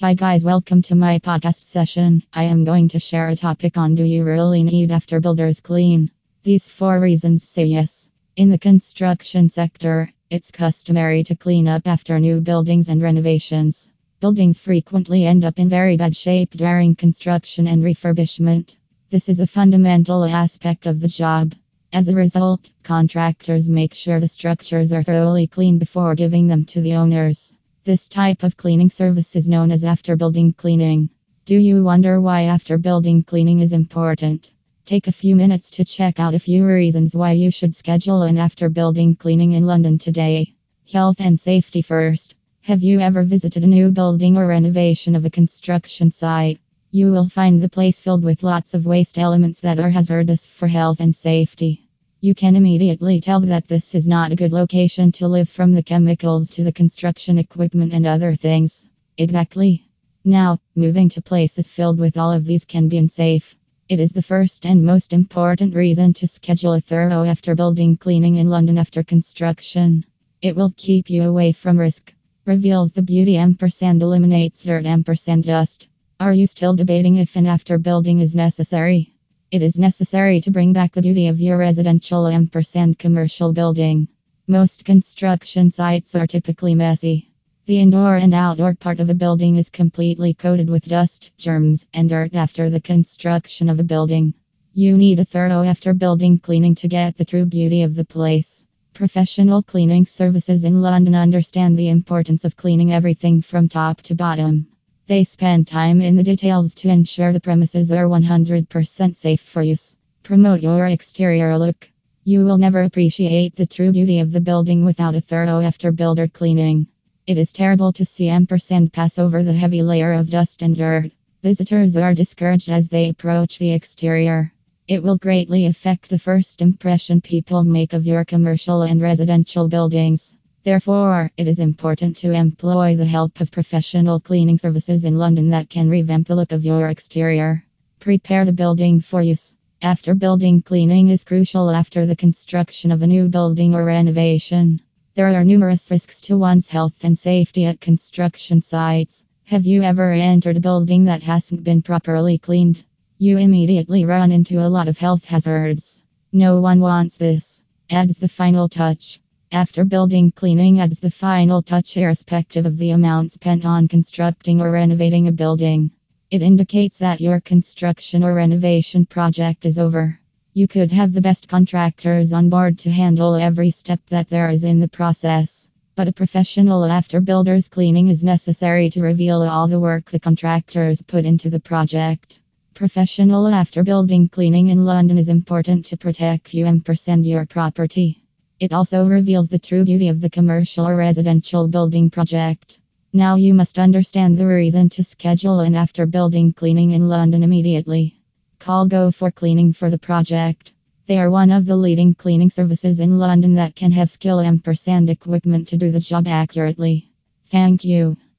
Hi, guys, welcome to my podcast session. I am going to share a topic on Do you really need after builders clean? These four reasons say yes. In the construction sector, it's customary to clean up after new buildings and renovations. Buildings frequently end up in very bad shape during construction and refurbishment. This is a fundamental aspect of the job. As a result, contractors make sure the structures are thoroughly cleaned before giving them to the owners. This type of cleaning service is known as after building cleaning. Do you wonder why after building cleaning is important? Take a few minutes to check out a few reasons why you should schedule an after building cleaning in London today. Health and safety first. Have you ever visited a new building or renovation of a construction site? You will find the place filled with lots of waste elements that are hazardous for health and safety. You can immediately tell that this is not a good location to live from the chemicals to the construction equipment and other things. Exactly. Now, moving to places filled with all of these can be unsafe. It is the first and most important reason to schedule a thorough after building cleaning in London after construction. It will keep you away from risk reveals the beauty ampersand eliminates dirt ampersand dust. Are you still debating if an after building is necessary? It is necessary to bring back the beauty of your residential ampersand commercial building. Most construction sites are typically messy. The indoor and outdoor part of a building is completely coated with dust, germs, and dirt after the construction of a building. You need a thorough after building cleaning to get the true beauty of the place. Professional cleaning services in London understand the importance of cleaning everything from top to bottom. They spend time in the details to ensure the premises are 100% safe for use. Promote your exterior look. You will never appreciate the true beauty of the building without a thorough after builder cleaning. It is terrible to see ampersand pass over the heavy layer of dust and dirt. Visitors are discouraged as they approach the exterior. It will greatly affect the first impression people make of your commercial and residential buildings. Therefore, it is important to employ the help of professional cleaning services in London that can revamp the look of your exterior. Prepare the building for use. After building cleaning is crucial after the construction of a new building or renovation. There are numerous risks to one's health and safety at construction sites. Have you ever entered a building that hasn't been properly cleaned? You immediately run into a lot of health hazards. No one wants this. Adds the final touch. After building cleaning adds the final touch irrespective of the amount spent on constructing or renovating a building. It indicates that your construction or renovation project is over. You could have the best contractors on board to handle every step that there is in the process. But a professional after builder's cleaning is necessary to reveal all the work the contractors put into the project. Professional after building cleaning in London is important to protect you and present your property. It also reveals the true beauty of the commercial or residential building project. Now you must understand the reason to schedule an after building cleaning in London immediately. Call Go for Cleaning for the project. They are one of the leading cleaning services in London that can have skill and equipment to do the job accurately. Thank you.